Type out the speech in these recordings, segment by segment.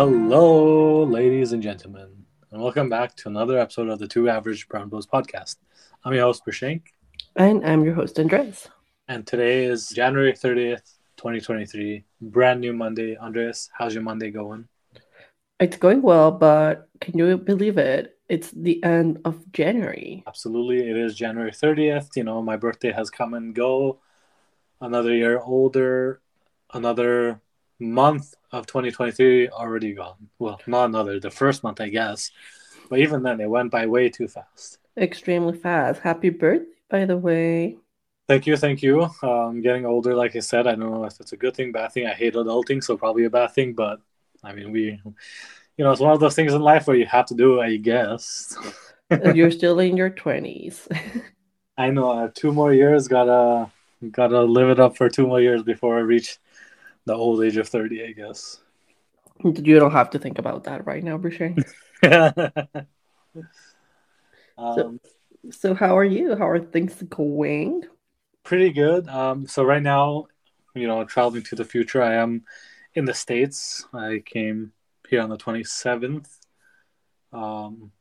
Hello, ladies and gentlemen, and welcome back to another episode of the Two Average Brown Bros podcast. I'm your host, Prashank, And I'm your host, Andres. and today is January 30th, 2023, brand new Monday. Andres, how's your Monday going? It's going well, but can you believe it? It's the end of January. Absolutely, it is January 30th. You know, my birthday has come and go. Another year older, another month of 2023 already gone. Well, not another, the first month, I guess. But even then, it went by way too fast. Extremely fast. Happy birthday, by the way. Thank you, thank you. I'm um, getting older, like I said, I don't know if it's a good thing, bad thing. I hate adulting, so probably a bad thing. But I mean, we, you know, it's one of those things in life where you have to do I guess. You're still in your 20s. I know. Uh, two more years, gotta gotta live it up for two more years before I reach the old age of thirty, I guess. you don't have to think about that right now, Boucher. um, so, how are you? How are things going? pretty good. Um, so right now, you know, traveling to the future, I am in the states. I came here on the twenty seventh, um,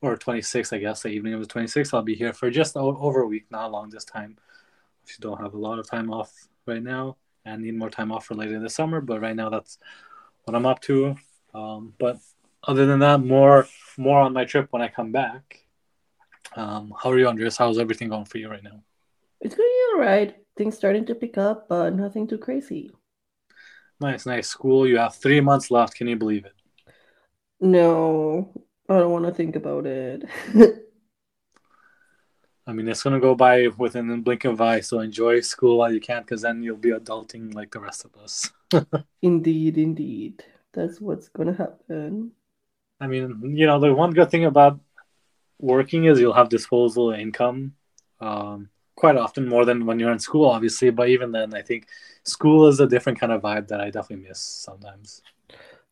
or twenty sixth, I guess. The evening of the twenty sixth, I'll be here for just over a week, not long this time. I don't have a lot of time off right now, and need more time off for later this summer. But right now, that's what I'm up to. Um, but other than that, more more on my trip when I come back. Um, how are you, Andres? How's everything going for you right now? It's going all right. Things starting to pick up, but nothing too crazy. Nice, nice. School, you have three months left. Can you believe it? No, I don't want to think about it. I mean, it's gonna go by within the blink of eye. So enjoy school while you can, because then you'll be adulting like the rest of us. indeed, indeed. That's what's going to happen. I mean, you know, the one good thing about working is you'll have disposable income um, quite often, more than when you're in school, obviously. But even then, I think school is a different kind of vibe that I definitely miss sometimes.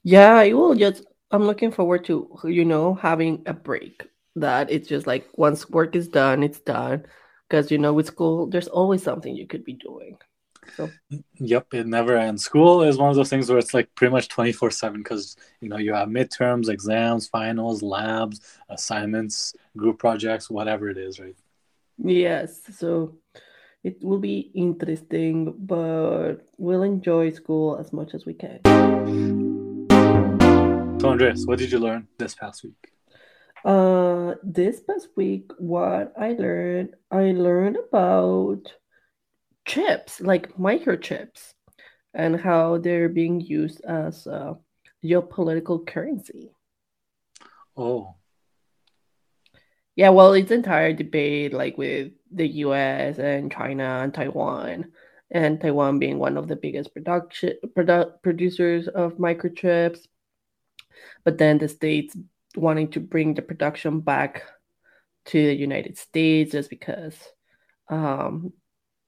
Yeah, I will just I'm looking forward to, you know, having a break. That it's just like once work is done, it's done. Because you know, with school, there's always something you could be doing. So mm, Yep, it never ends. School is one of those things where it's like pretty much 24 7 because, you know, you have midterms, exams, finals, labs, assignments, group projects, whatever it is, right? yes, so it will be interesting, but we'll enjoy school as much as we can. So, Andreas, what did you learn this past week? Uh, this past week, what I learned, I learned about chips, like microchips, and how they're being used as a geopolitical currency. Oh, Yeah, well, it's entire debate like with the US and China and Taiwan, and Taiwan being one of the biggest production produ- producers of microchips, but then the states wanting to bring the production back to the United States just because um,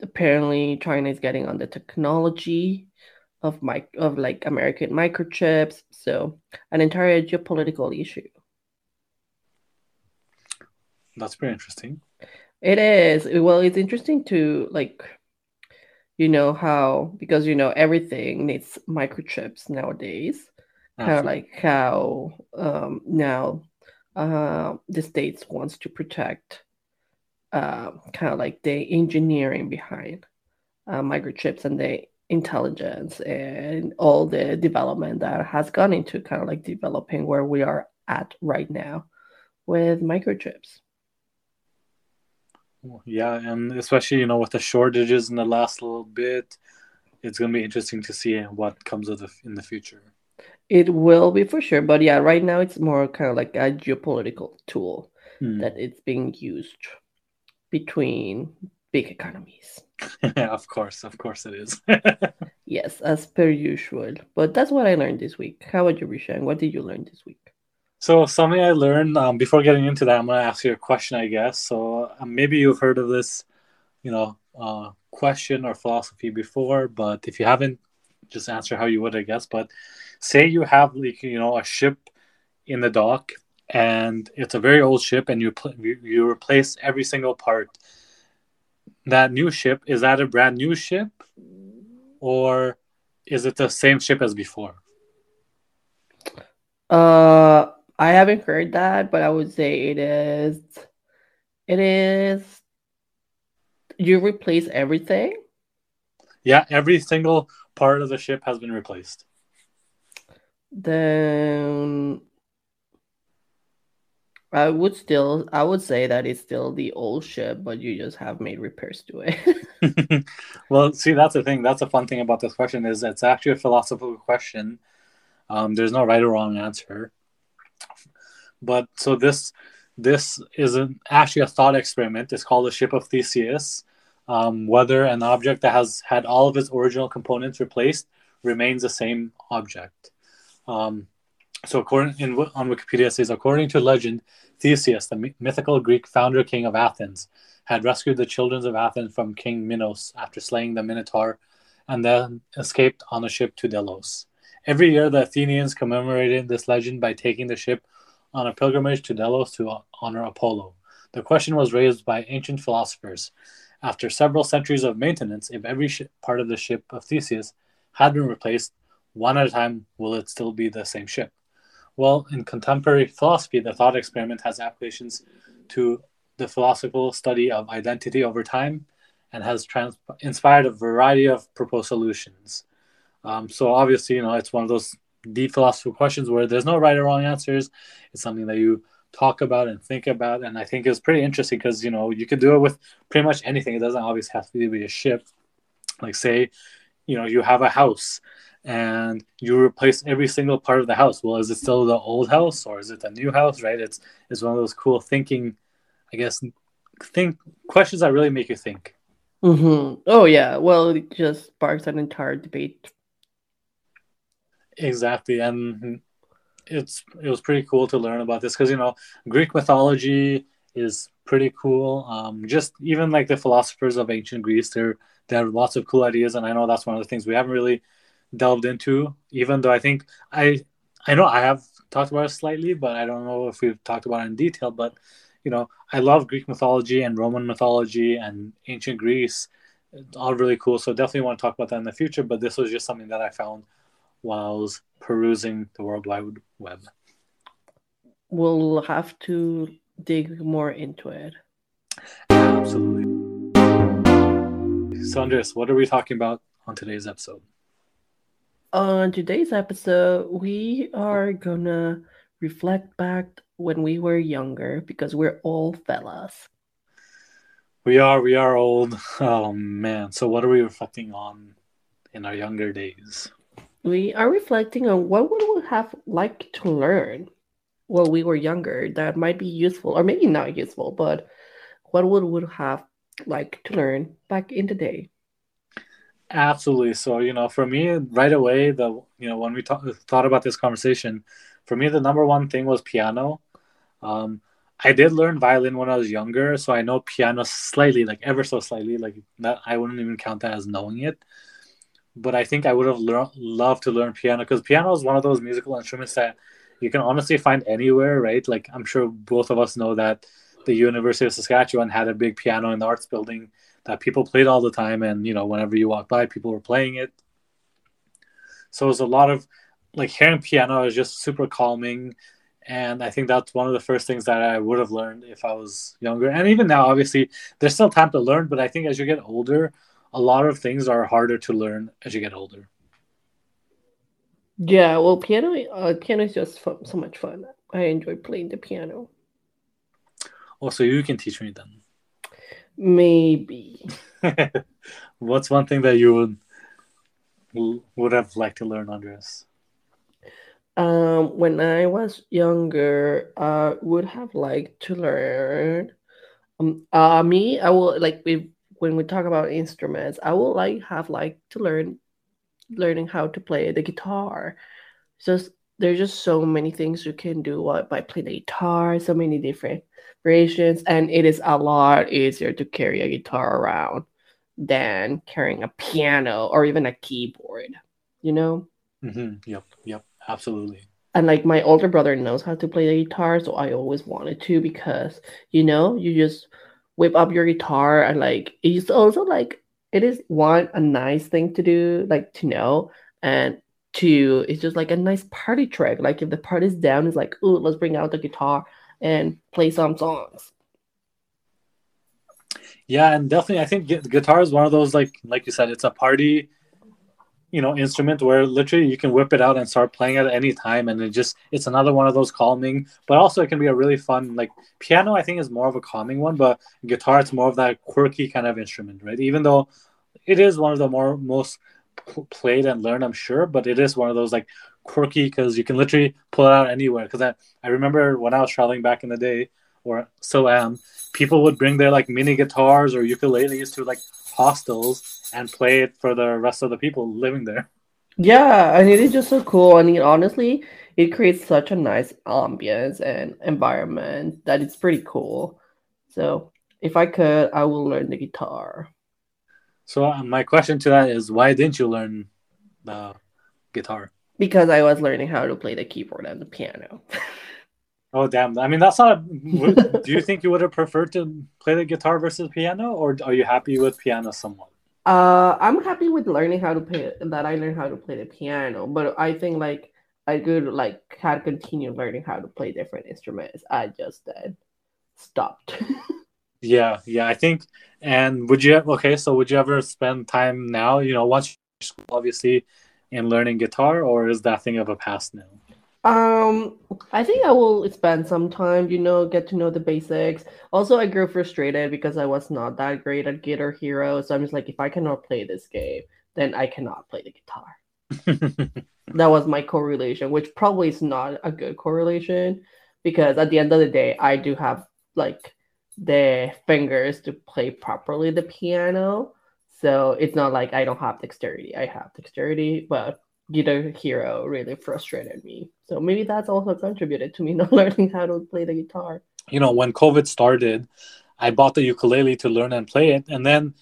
apparently China is getting on the technology of mic of like American microchips, so an entire geopolitical issue. that's pretty interesting. It is. Well, it's interesting to like, you know, how because you know everything needs microchips nowadays. Kind of like how um now uh the states wants to protect uh kind of like the engineering behind uh, microchips and the intelligence and all the development that has gone into kind of like developing where we are at right now with microchips. Yeah, and especially, you know, with the shortages in the last little bit, it's going to be interesting to see what comes of the, in the future. It will be for sure, but yeah, right now it's more kind of like a geopolitical tool Hmm. that it's being used between big economies. of course, of course it is. Yes, as per usual. But that's what I learned this week. How about you, Rishan? What did you learn this week? So something I learned um, before getting into that, I'm gonna ask you a question, I guess. So um, maybe you've heard of this, you know, uh, question or philosophy before, but if you haven't, just answer how you would, I guess. But say you have like you know a ship in the dock, and it's a very old ship, and you pl- you, you replace every single part. That new ship is that a brand new ship, or is it the same ship as before? Uh, I haven't heard that, but I would say it is. It is. You replace everything. Yeah, every single part of the ship has been replaced. Then I would still, I would say that it's still the old ship, but you just have made repairs to it. well, see, that's the thing. That's a fun thing about this question is it's actually a philosophical question. Um, there's no right or wrong answer. But so this this is an, actually a thought experiment. It's called the Ship of Theseus. Um, whether an object that has had all of its original components replaced remains the same object. Um, so, according in, on Wikipedia, it says according to legend, Theseus, the mythical Greek founder king of Athens, had rescued the children of Athens from King Minos after slaying the Minotaur, and then escaped on a ship to Delos. Every year, the Athenians commemorated this legend by taking the ship on a pilgrimage to Delos to honor Apollo. The question was raised by ancient philosophers after several centuries of maintenance, if every sh- part of the ship of Theseus had been replaced one at a time, will it still be the same ship? Well, in contemporary philosophy, the thought experiment has applications to the philosophical study of identity over time and has trans- inspired a variety of proposed solutions. Um, so, obviously, you know, it's one of those deep philosophical questions where there's no right or wrong answers. It's something that you talk about and think about. And I think it's pretty interesting because, you know, you can do it with pretty much anything. It doesn't always have to be a ship. Like, say, you know, you have a house and you replace every single part of the house. Well, is it still the old house or is it the new house? Right? It's it's one of those cool thinking, I guess, think questions that really make you think. Mm-hmm. Oh yeah. Well, it just sparks an entire debate. Exactly, and it's it was pretty cool to learn about this because you know Greek mythology is pretty cool. Um, just even like the philosophers of ancient Greece, they're they have lots of cool ideas, and I know that's one of the things we haven't really delved into. Even though I think I I know I have talked about it slightly, but I don't know if we've talked about it in detail. But you know, I love Greek mythology and Roman mythology and ancient Greece. It's all really cool. So definitely want to talk about that in the future. But this was just something that I found while I was perusing the World Wide Web. We'll have to dig more into it. Absolutely. So, Andres, what are we talking about on today's episode? On today's episode, we are gonna reflect back when we were younger because we're all fellas. We are, we are old. Oh man. So, what are we reflecting on in our younger days? we are reflecting on what would we have liked to learn while we were younger that might be useful or maybe not useful but what would we have liked to learn back in the day absolutely. So you know for me right away the you know when we talk, thought about this conversation for me the number one thing was piano. Um, i did learn violin when i was younger so i know piano slightly like ever so slightly like that i wouldn't even count that as knowing it. But I think I would have lear- loved to learn piano because piano is one of those musical instruments that you can honestly find anywhere, right? Like I'm sure both of us know that the University of Saskatchewan had a big piano in the arts building that people played all the time, and you know whenever you walk by, people were playing it. So it was a lot of like hearing piano is just super calming, and I think that's one of the first things that I would have learned if I was younger. And even now, obviously, there's still time to learn, but I think as you get older, a lot of things are harder to learn as you get older. Yeah, well, piano uh, piano is just fun, so much fun. I enjoy playing the piano. Oh, so you can teach me then? Maybe. What's one thing that you would would have liked to learn, Andres? Um, when I was younger, I would have liked to learn. Um, uh, me, I will like if when we talk about instruments, I would like have like to learn learning how to play the guitar. Just there's just so many things you can do by playing the guitar, so many different variations, and it is a lot easier to carry a guitar around than carrying a piano or even a keyboard. You know? Mm-hmm. Yep. Yep. Absolutely. And like my older brother knows how to play the guitar, so I always wanted to because you know you just whip up your guitar and like it's also like it is one a nice thing to do like to know and two is just like a nice party track. Like if the party's down, it's like, oh, let's bring out the guitar and play some songs. Yeah, and definitely, I think guitar is one of those like like you said, it's a party, you know, instrument where literally you can whip it out and start playing at any time, and it just it's another one of those calming. But also, it can be a really fun like piano. I think is more of a calming one, but guitar it's more of that quirky kind of instrument, right? Even though it is one of the more most played and learned, I'm sure, but it is one of those like quirky because you can literally pull it out anywhere. Because I, I remember when I was traveling back in the day, or still am, people would bring their like mini guitars or ukuleles to like hostels and play it for the rest of the people living there. Yeah, and it is just so cool. I mean, honestly, it creates such a nice ambience and environment that it's pretty cool. So, if I could, I will learn the guitar. So uh, my question to that is, why didn't you learn the guitar? Because I was learning how to play the keyboard and the piano. oh damn! I mean, that's not. A, do you think you would have preferred to play the guitar versus piano, or are you happy with piano somewhat? Uh, I'm happy with learning how to play that. I learned how to play the piano, but I think like I could like had continued learning how to play different instruments. I just then stopped. Yeah, yeah, I think. And would you okay? So would you ever spend time now? You know, once school, obviously, in learning guitar, or is that thing of a past now? Um, I think I will spend some time, you know, get to know the basics. Also, I grew frustrated because I was not that great at Guitar Hero. So I'm just like, if I cannot play this game, then I cannot play the guitar. that was my correlation, which probably is not a good correlation because at the end of the day, I do have like the fingers to play properly the piano. So it's not like I don't have dexterity. I have dexterity, but Guitar Hero really frustrated me. So maybe that's also contributed to me not learning how to play the guitar. You know, when COVID started, I bought the ukulele to learn and play it. And then,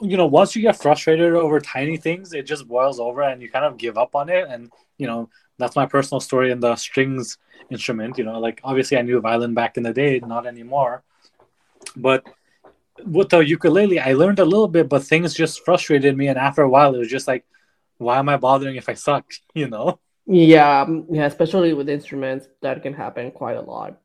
you know, once you get frustrated over tiny things, it just boils over and you kind of give up on it. And, you know, that's my personal story in the strings instrument. You know, like obviously I knew violin back in the day, not anymore. But with the ukulele, I learned a little bit, but things just frustrated me. And after a while, it was just like, why am I bothering if I suck? You know? Yeah, um, yeah, especially with instruments, that can happen quite a lot.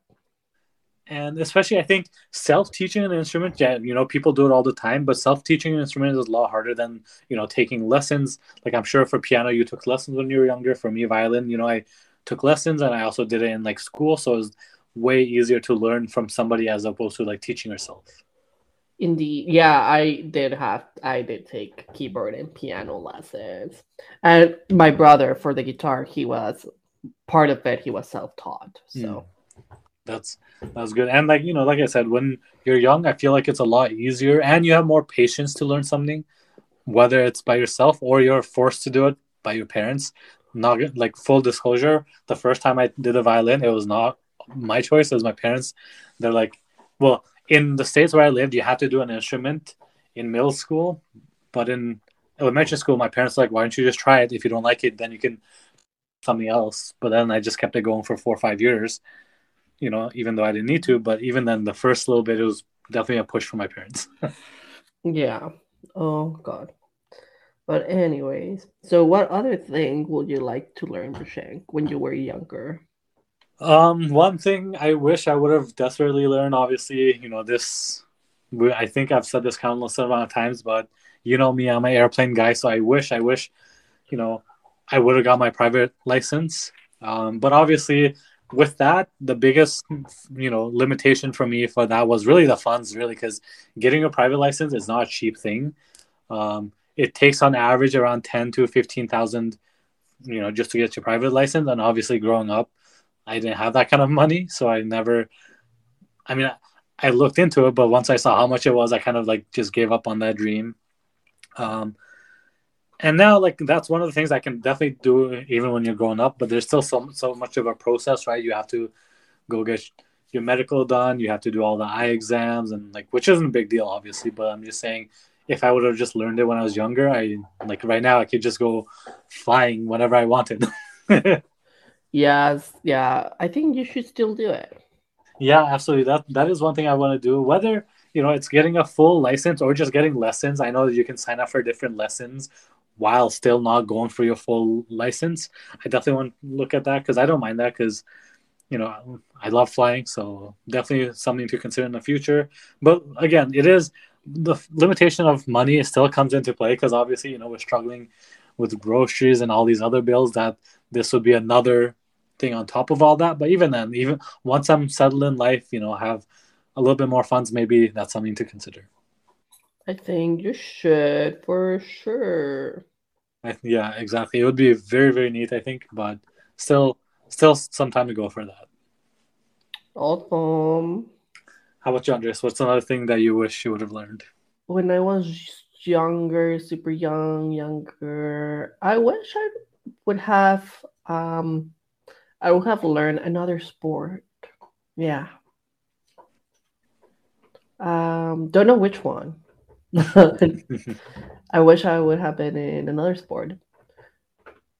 And especially, I think self-teaching an instrument, yeah, you know, people do it all the time, but self-teaching an instrument is a lot harder than you know taking lessons. Like I'm sure for piano, you took lessons when you were younger. For me, violin, you know, I took lessons and I also did it in like school, so it was way easier to learn from somebody as opposed to like teaching yourself. Indeed, yeah, I did have I did take keyboard and piano lessons, and my brother for the guitar, he was part of it. He was self-taught, so mm. that's that's good. And like you know, like I said, when you're young, I feel like it's a lot easier, and you have more patience to learn something, whether it's by yourself or you're forced to do it by your parents. Not like full disclosure, the first time I did the violin, it was not my choice as my parents. They're like, well, in the states where I lived, you have to do an instrument in middle school, but in elementary school, my parents like, why don't you just try it? If you don't like it, then you can something else. But then I just kept it going for four or five years, you know, even though I didn't need to. But even then, the first little bit, it was definitely a push for my parents. yeah. Oh God. But anyways, so what other thing would you like to learn, to Shank, when you were younger? Um, one thing I wish I would have desperately learned, obviously, you know, this, I think I've said this countless amount of times, but you know me, I'm an airplane guy, so I wish, I wish, you know, I would have got my private license. Um, but obviously, with that, the biggest, you know, limitation for me for that was really the funds, really, because getting a private license is not a cheap thing. Um, it takes on average around ten to fifteen thousand, you know, just to get your private license, and obviously, growing up I didn't have that kind of money, so I never. I mean, I, I looked into it, but once I saw how much it was, I kind of like just gave up on that dream. Um, and now like that's one of the things I can definitely do even when you're growing up, but there's still so so much of a process, right? You have to go get your medical done, you have to do all the eye exams, and like which isn't a big deal, obviously. But I'm just saying, if I would have just learned it when I was younger, I like right now I could just go flying whenever I wanted. Yes, yeah. I think you should still do it. Yeah, absolutely. That that is one thing I want to do. Whether you know it's getting a full license or just getting lessons. I know that you can sign up for different lessons, while still not going for your full license, I definitely want to look at that because I don't mind that because you know I love flying, so definitely something to consider in the future. But again, it is the limitation of money still comes into play because obviously you know we're struggling with groceries and all these other bills that this would be another thing on top of all that. But even then even once i'm settled in life you know have a little bit more funds maybe that's something to consider. I think you should for sure. I, yeah exactly. It would be very very neat i think but still still some time to go for that. Awesome. how about you andres? What's another thing that you wish you would have learned? When I was younger, super young, younger, I wish I would have um I would have learned another sport. Yeah. Um, don't know which one. I wish I would have been in another sport.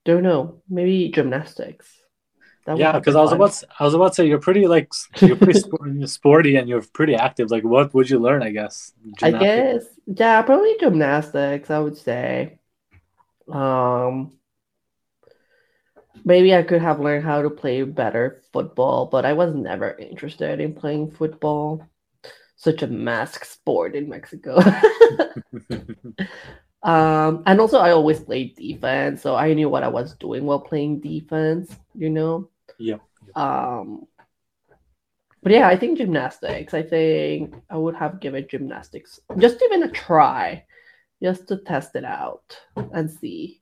Don't know. Maybe gymnastics. That yeah because i was about to, i was about to say you're pretty like you're pretty sporty and you're pretty active like what would you learn i guess I guess, yeah, probably gymnastics, I would say. Um, maybe I could have learned how to play better football, but I was never interested in playing football. Such a mask sport in Mexico. Um, and also I always played defense, so I knew what I was doing while playing defense, you know. Yeah. Um, but yeah, I think gymnastics. I think I would have given gymnastics just even a try, just to test it out and see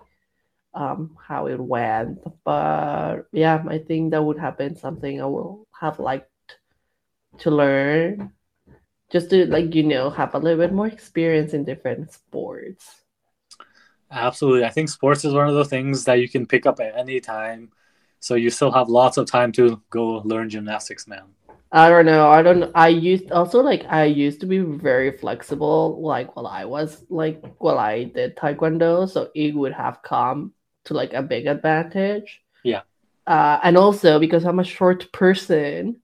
um how it went. But yeah, I think that would have been something I will have liked to learn, just to like you know have a little bit more experience in different sports. Absolutely. I think sports is one of the things that you can pick up at any time. So you still have lots of time to go learn gymnastics, man. I don't know. I don't. I used also like I used to be very flexible. Like while I was like while I did taekwondo, so it would have come to like a big advantage. Yeah. Uh, and also because I'm a short person,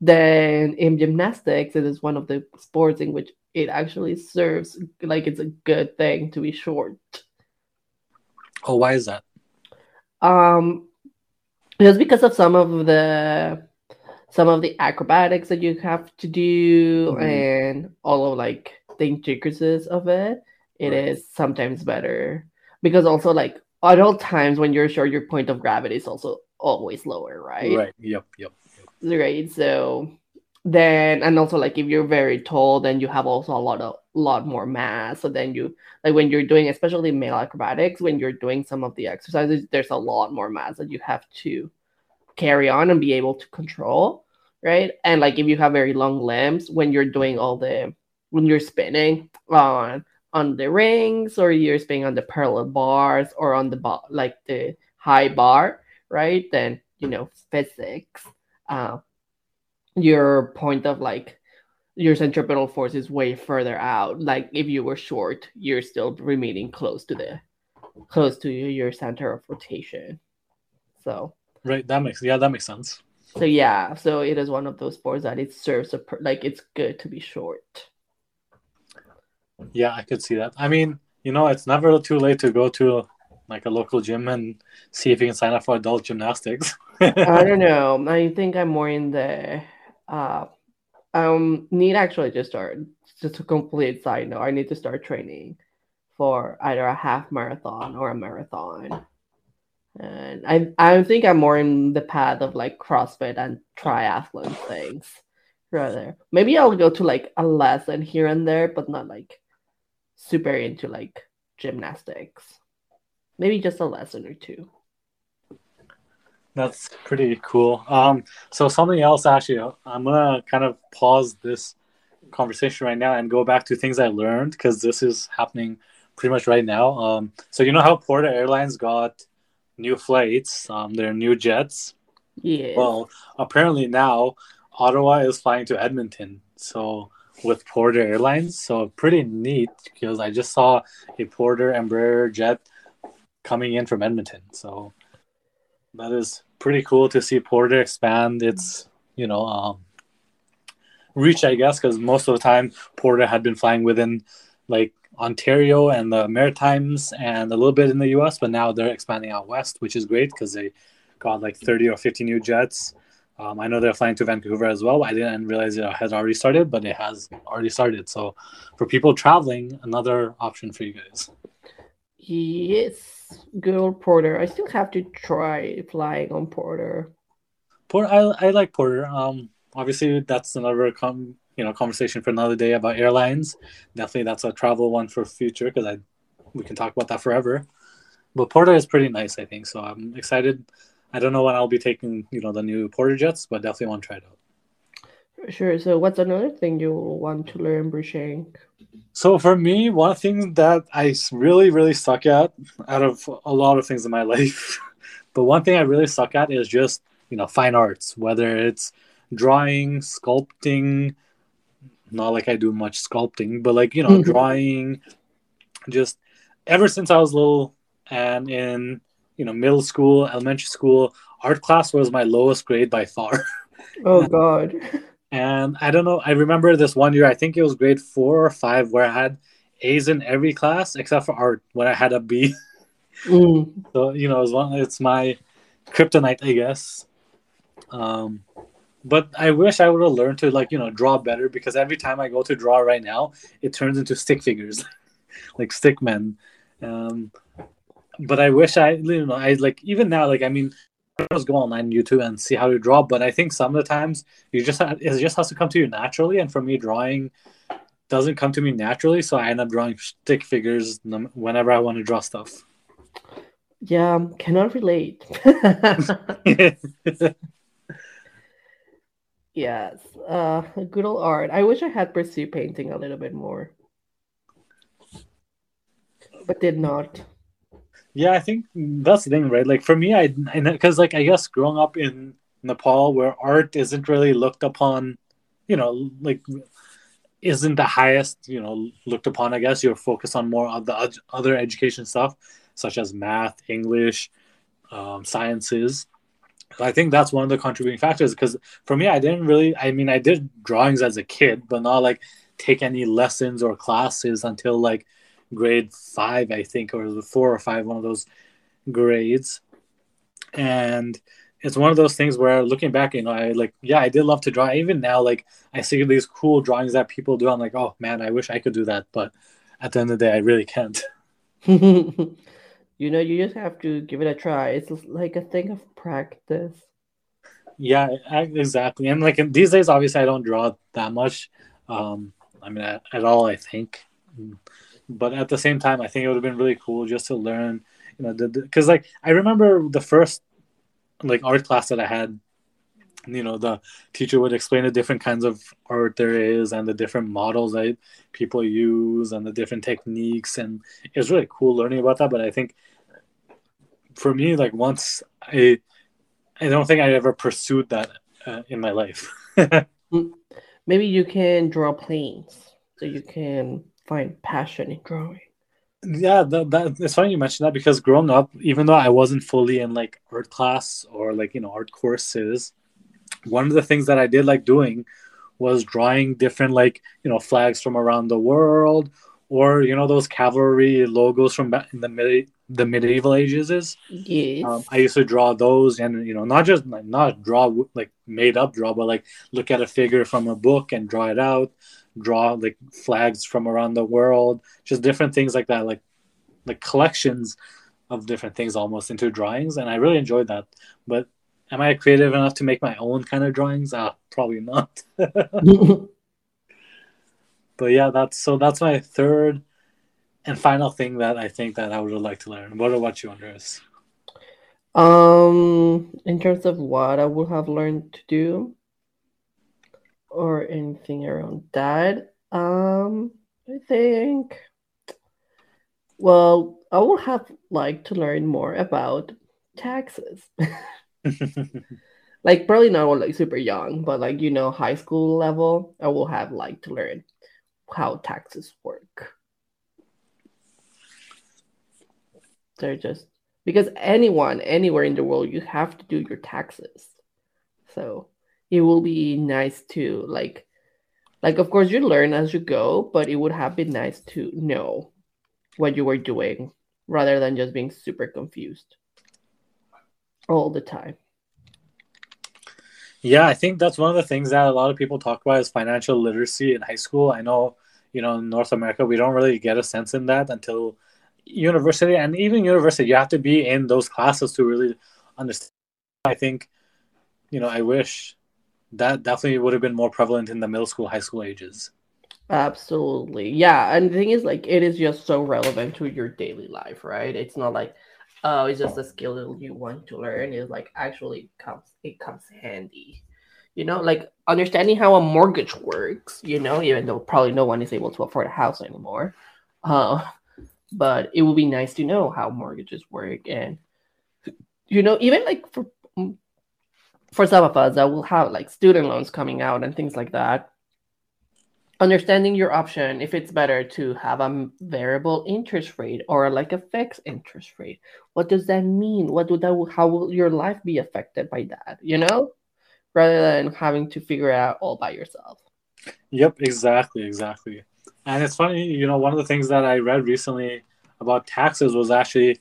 then in gymnastics it is one of the sports in which it actually serves like it's a good thing to be short. Oh, why is that? Um, just because of some of the some of the acrobatics that you have to do Mhm. and all of like the intricacies of it, it is Right. sometimes better because also like at all times when you're short, your point of gravity is also always lower, right? Right. Yep. Yep. Right. So then, and also like if you're very tall, then you have also a lot of lot more mass. So then you like when you're doing, especially male acrobatics, when you're doing some of the exercises, there's a lot more mass that you have to carry on and be able to control, right? And like if you have very long limbs, when you're doing all the when you're spinning on on the rings or you're spinning on the parallel bars or on the bar like the high bar, right? Then you know physics uh, your point of like your centripetal force is way further out. Like if you were short, you're still remaining close to the close to your center of rotation. So Right. That makes yeah, that makes sense. so yeah, so it is one of those sports that it serves a per- like it's good to be short. Yeah, I could see that. I mean, you know, it's never too late to go to like a local gym and see if you can sign up for adult gymnastics. I don't know. I think I'm more in the uh um need actually to start just a complete side note. I need to start training for either a half marathon or a marathon. And I I think I'm more in the path of like CrossFit and triathlon things rather. Maybe I'll go to like a lesson here and there, but not like super into like gymnastics. Maybe just a lesson or two. That's pretty cool. Um, so something else actually, I'm gonna kind of pause this conversation right now and go back to things I learned because this is happening pretty much right now. Um, so you know how Porter Airlines got new flights, um, their new jets. Yeah. Well, apparently now Ottawa is flying to Edmonton. So with Porter Airlines, so pretty neat because I just saw a Porter Embraer jet coming in from Edmonton. So that is pretty cool to see Porter expand its, you know, um, reach, I guess, because most of the time Porter had been flying within like Ontario and the Maritimes and a little bit in the US, but now they're expanding out west, which is great because they got like 30 or 50 new jets. Um, I know they're flying to Vancouver as well. I didn't realize it had already started, but it has already started. So for people traveling, another option for you guys. Yes, good old Porter. I still have to try flying on Porter. Porter, I, I like Porter. Um, obviously that's another com- you know conversation for another day about airlines. Definitely, that's a travel one for future because I we can talk about that forever. But Porter is pretty nice, I think. So I'm excited. I don't know when I'll be taking you know the new Porter jets, but definitely want to try it out. Sure. So, what's another thing you want to learn, Prashank? So for me, one thing that I really, really suck at, out of a lot of things in my life, but one thing I really suck at is just you know fine arts, whether it's drawing, sculpting. Not like I do much sculpting, but like you know, mm-hmm. drawing. Just ever since I was little and in you know middle school, elementary school, art class was my lowest grade by far. Oh God. And I don't know. I remember this one year. I think it was grade four or five, where I had A's in every class except for art, when I had a B. Mm. so you know, it was one. It's my kryptonite, I guess. Um, but I wish I would have learned to like you know draw better because every time I go to draw right now, it turns into stick figures, like stick men. Um, but I wish I you know I like even now like I mean I just go online YouTube and see how to draw. But I think some of the times you just have, it just has to come to you naturally. And for me, drawing doesn't come to me naturally, so I end up drawing stick figures whenever I want to draw stuff. Yeah, cannot relate. yes, uh, good old art. I wish I had pursued painting a little bit more, but did not. Yeah, I think that's the thing, right? Like for me, I because like I guess growing up in Nepal, where art isn't really looked upon, you know, like isn't the highest, you know, looked upon. I guess you're focused on more of the other education stuff, such as math, English, um, sciences. I think that's one of the contributing factors because for me, I didn't really. I mean, I did drawings as a kid, but not like take any lessons or classes until like grade five, I think, or the four or five, one of those grades. And it's one of those things where looking back, you know, I like, yeah, I did love to draw. Even now, like, I see these cool drawings that people do. I'm like, oh man, I wish I could do that. But at the end of the day, I really can't. you know, you just have to give it a try. It's like a thing of practice. Yeah, exactly. And like these days, obviously, I don't draw that much. Um, I mean, at, at all, I think but at the same time, I think it would have been really cool just to learn, you know, because like I remember the first like art class that I had, you know, the teacher would explain the different kinds of art there is and the different models that people use and the different techniques, and it was really cool learning about that. But I think for me, like once I, I don't think I ever pursued that uh, in my life. Maybe you can draw planes, so you can find passion in drawing. Yeah, that, that it's funny you mentioned that because growing up, even though I wasn't fully in like art class or like you know art courses, one of the things that I did like doing was drawing different like you know flags from around the world or you know those cavalry logos from in the mid the medieval ages is. Yes. Um, i used to draw those and you know not just like not draw like made up draw but like look at a figure from a book and draw it out draw like flags from around the world, just different things like that, like like collections of different things almost into drawings, and I really enjoyed that. But am I creative enough to make my own kind of drawings? Ah, probably not. but yeah, that's so that's my third and final thing that I think that I would like to learn. What about you, Andres? Um, in terms of what I would have learned to do, or anything around that. Um, I think. Well, I would have liked to learn more about taxes. like probably not like super young, but like you know, high school level, I will have liked to learn how taxes work. They're just because anyone anywhere in the world you have to do your taxes. So it will be nice to like Like, of course, you learn as you go, but it would have been nice to know what you were doing rather than just being super confused all the time. Yeah, I think that's one of the things that a lot of people talk about is financial literacy in high school. I know, you know, in North America, we don't really get a sense in that until university, and even university, you have to be in those classes to really understand. I think, you know, I wish that definitely would have been more prevalent in the middle school, high school ages. Absolutely. Yeah. And the thing is, like, it is just so relevant to your daily life, right? It's not like, oh, it's just a skill you want to learn. It's like actually comes it comes handy. You know, like understanding how a mortgage works, you know, even though probably no one is able to afford a house anymore. Uh, but it would be nice to know how mortgages work and you know, even like for for some of us that will have like student loans coming out and things like that understanding your option if it's better to have a variable interest rate or like a fixed interest rate what does that mean? What would that how will your life be affected by that you know? Rather than having to figure it out all by yourself. Yep exactly exactly. And it's funny you know one of the things that i read recently about taxes was actually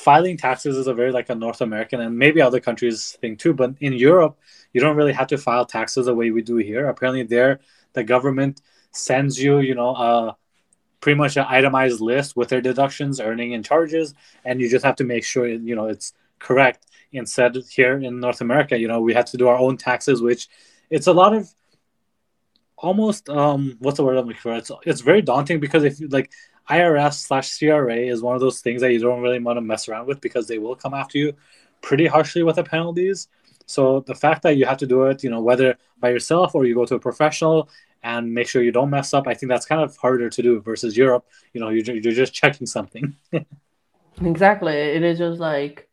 filing taxes is a very like a north american and maybe other countries thing too but in europe you don't really have to file taxes the way we do here apparently there the government sends you, you know, pretty much an itemized list with their deductions, earning, and charges, and you just have to make sure you know it's correct. Instead, here in North America, you know, we have to do our own taxes, which it's a lot of almost um what's the word I'm looking for? It's it's very daunting because if you like IRS slash CRA is one of those things that you don't really want to mess around with because they will come after you pretty harshly with the penalties. So the fact that you have to do it, you know, whether by yourself or you go to a professional and make sure you don't mess up. I think that's kind of harder to do versus Europe. You know, you're, you're just checking something. exactly. It is just like,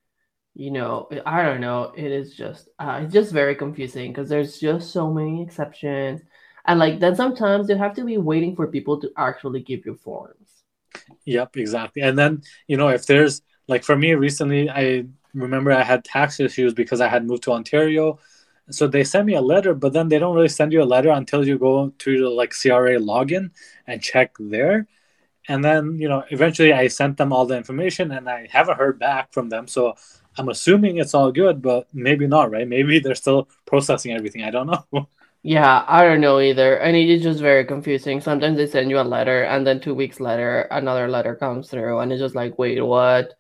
you know, I don't know. It is just, uh, it's just very confusing because there's just so many exceptions. And like, then sometimes you have to be waiting for people to actually give you forms. Yep, exactly. And then, you know, if there's, like for me recently, I remember I had tax issues because I had moved to Ontario. So they sent me a letter but then they don't really send you a letter until you go to the like cra login and check there. And then you know eventually i sent them all the information and i haven't heard back from them. So i'm assuming it's all good but maybe not right? Maybe they're still processing everything. I don't know yeah i don't know either and it is just very confusing sometimes they send you a letter and then two weeks later another letter comes through and it's just like wait what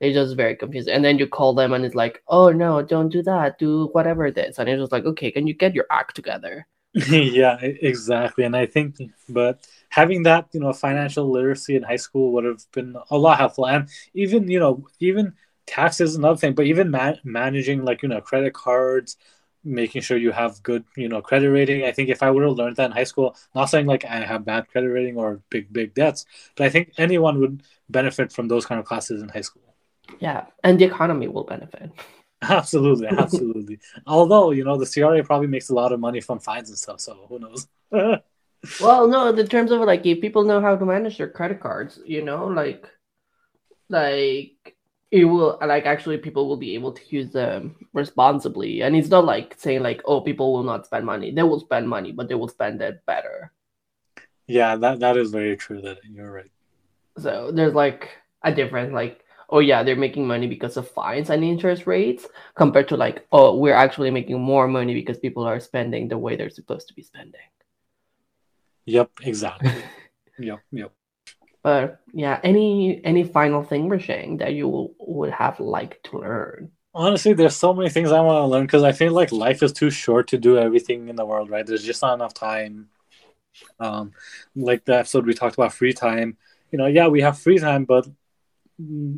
it's just very confusing. And then you call them and it's like, oh no, don't do that. Do whatever this. And it's just like, okay, can you get your act together? yeah, exactly. And I think, but having that, you know, financial literacy in high school would have been a lot helpful. And even, you know, even taxes is another thing, but even ma- managing like, you know, credit cards, making sure you have good, you know, credit rating. I think if I would have learned that in high school, not saying like I have bad credit rating or big, big debts, but I think anyone would benefit from those kind of classes in high school. Yeah, and the economy will benefit. Absolutely, absolutely. Although you know the CRA probably makes a lot of money from fines and stuff, so who knows? well, no, in terms of like if people know how to manage their credit cards, you know, like, like it will like actually people will be able to use them responsibly, and it's not like saying like oh people will not spend money. They will spend money, but they will spend it better. Yeah, that that is very true. That you're right. So there's like a difference, like oh yeah, they're making money because of fines and interest rates, compared to like, oh, we're actually making more money because people are spending the way they're supposed to be spending. Yep, exactly. yep, yep. But yeah, any any final thing, Prashank, that you would have liked to learn? Honestly, there's so many things I want to learn because I feel like life is too short to do everything in the world, right? There's just not enough time. Um, like the episode we talked about free time. You know, yeah, we have free time, but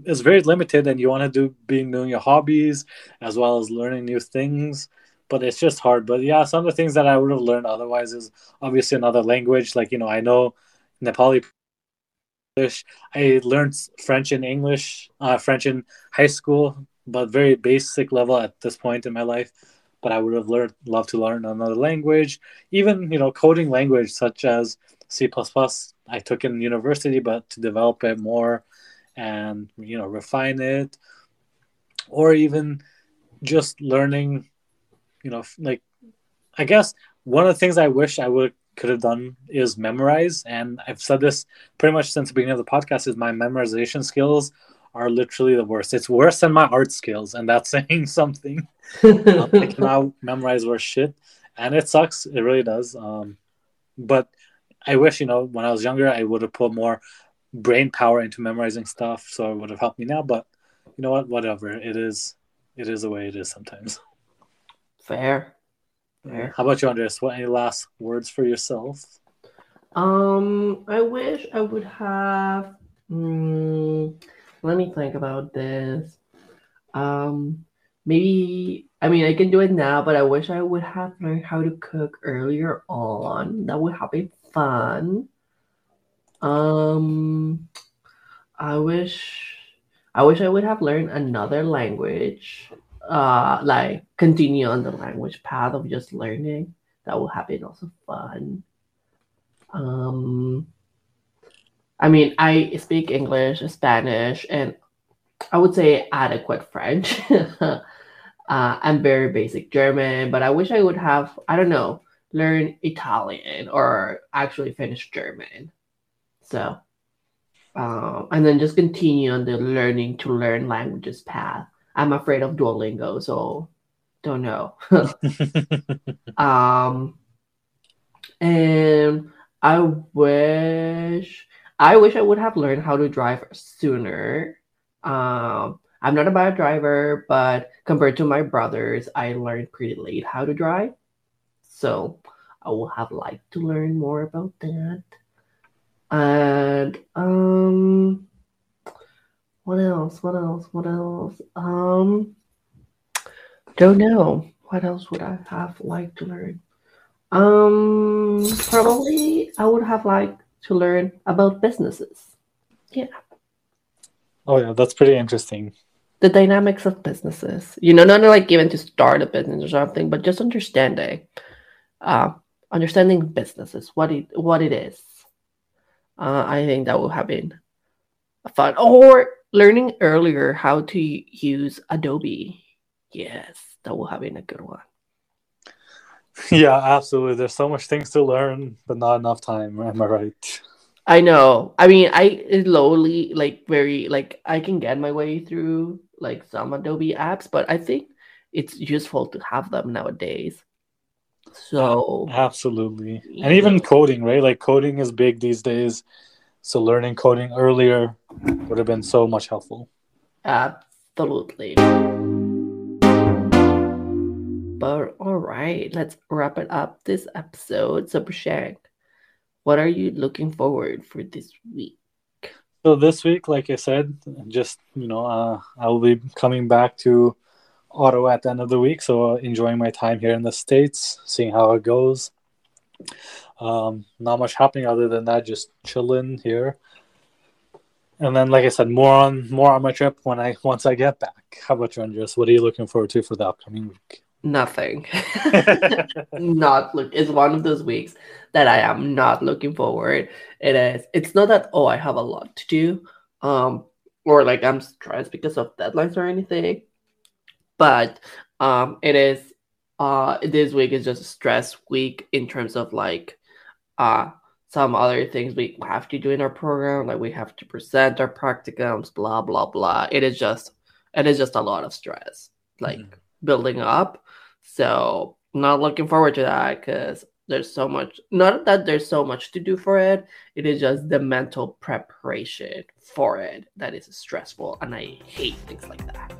it's very limited and you want to do being doing your hobbies as well as learning new things but it's just hard but yeah some of the things that i would have learned otherwise is obviously another language like you know i know nepali i learned french and english uh, french in high school but very basic level at this point in my life. But i would have learned loved to learn another language even you know coding language such as c++ i took in university but to develop it more and you know refine it. Or even just learning you know like i guess one of the things i wish i would could have done is memorize. And I've said this pretty much since the beginning of the podcast is my memorization skills are literally the worst. It's worse than my art skills, and that's saying something. um, I cannot memorize worse shit, and it sucks. It really does. Um, but I wish you know when I was younger, I would have put more brain power into memorizing stuff, so it would have helped me now. But you know what? Whatever. It is. It is the way it is sometimes. Fair. How about you, Andres? What any last words for yourself? Um, I wish I would have. Mm, let me think about this. Um, maybe I mean I can do it now, but I wish I would have learned how to cook earlier on. That would have been fun. Um, I wish I wish I would have learned another language. Uh, like continue on the language path of just learning. That will have been also fun. Um, I mean, I speak English, Spanish, and I would say adequate French. uh, and very basic German, but I wish I would have, I don't know, learn Italian or actually finish German. So, um, and then just continue on the learning to learn languages path. I'm afraid of Duolingo, so don't know. um, and I wish I wish I would have learned how to drive sooner. Um, I'm not a bad driver, but compared to my brothers, I learned pretty late how to drive. So I will have liked to learn more about that. And um what else? What else? What else? Um don't know. What else would I have liked to learn? Um probably I would have liked to learn about businesses. Yeah. Oh yeah, that's pretty interesting. The dynamics of businesses. You know, not like even to start a business or something, but just understanding. Uh, understanding businesses, what it what it is. Uh, I think that would have been fun. Or learning earlier how to use Adobe. Yes, that will have been a good one. Yeah, absolutely. There's so much things to learn, but not enough time. Am I right? I know. I mean, I slowly, like, very, like, I can get my way through, like, some Adobe apps, but I think it's useful to have them nowadays. So, absolutely. And even coding, right? Like, coding is big these days. So, learning coding earlier would have been so much helpful. Absolutely. But all right, let's wrap it up this episode. So, Prashank, what are you looking forward for this week? So this week, like I said, just you know, uh, I will be coming back to Ottawa at the end of the week. So enjoying my time here in the states, seeing how it goes. Um, not much happening other than that, just chilling here. And then, like I said, more on more on my trip when I once I get back. How about you, Andres? What are you looking forward to for the upcoming week? Nothing. not look. It's one of those weeks that I am not looking forward. It is. It's not that oh I have a lot to do, um, or like I'm stressed because of deadlines or anything. But um, it is. Uh, this week is just a stress week in terms of like, uh, some other things we have to do in our program. Like we have to present our practicums, blah blah blah. It is just. It is just a lot of stress, like mm. building up so not looking forward to that because there's so much not that there's so much to do for it it is just the mental preparation for it that is stressful and i hate things like that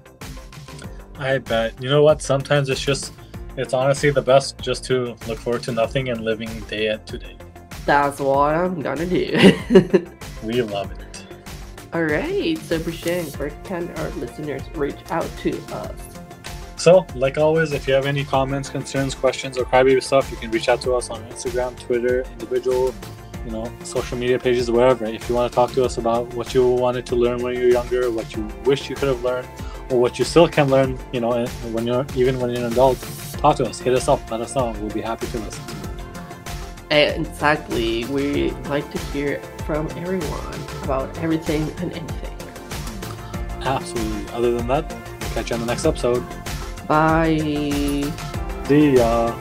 i bet you know what sometimes it's just it's honestly the best just to look forward to nothing and living day at today that's what i'm gonna do we love it all right so Prashank, where can our listeners reach out to us so, like always, if you have any comments, concerns, questions, or crybaby stuff, you can reach out to us on Instagram, Twitter, individual, you know, social media pages, wherever. If you want to talk to us about what you wanted to learn when you were younger, what you wish you could have learned, or what you still can learn, you know, when you're even when you're an adult, talk to us, hit us up, let us know. We'll be happy to listen. Exactly. We like to hear from everyone about everything and anything. Absolutely. Other than that, we'll catch you on the next episode. Bye. See ya.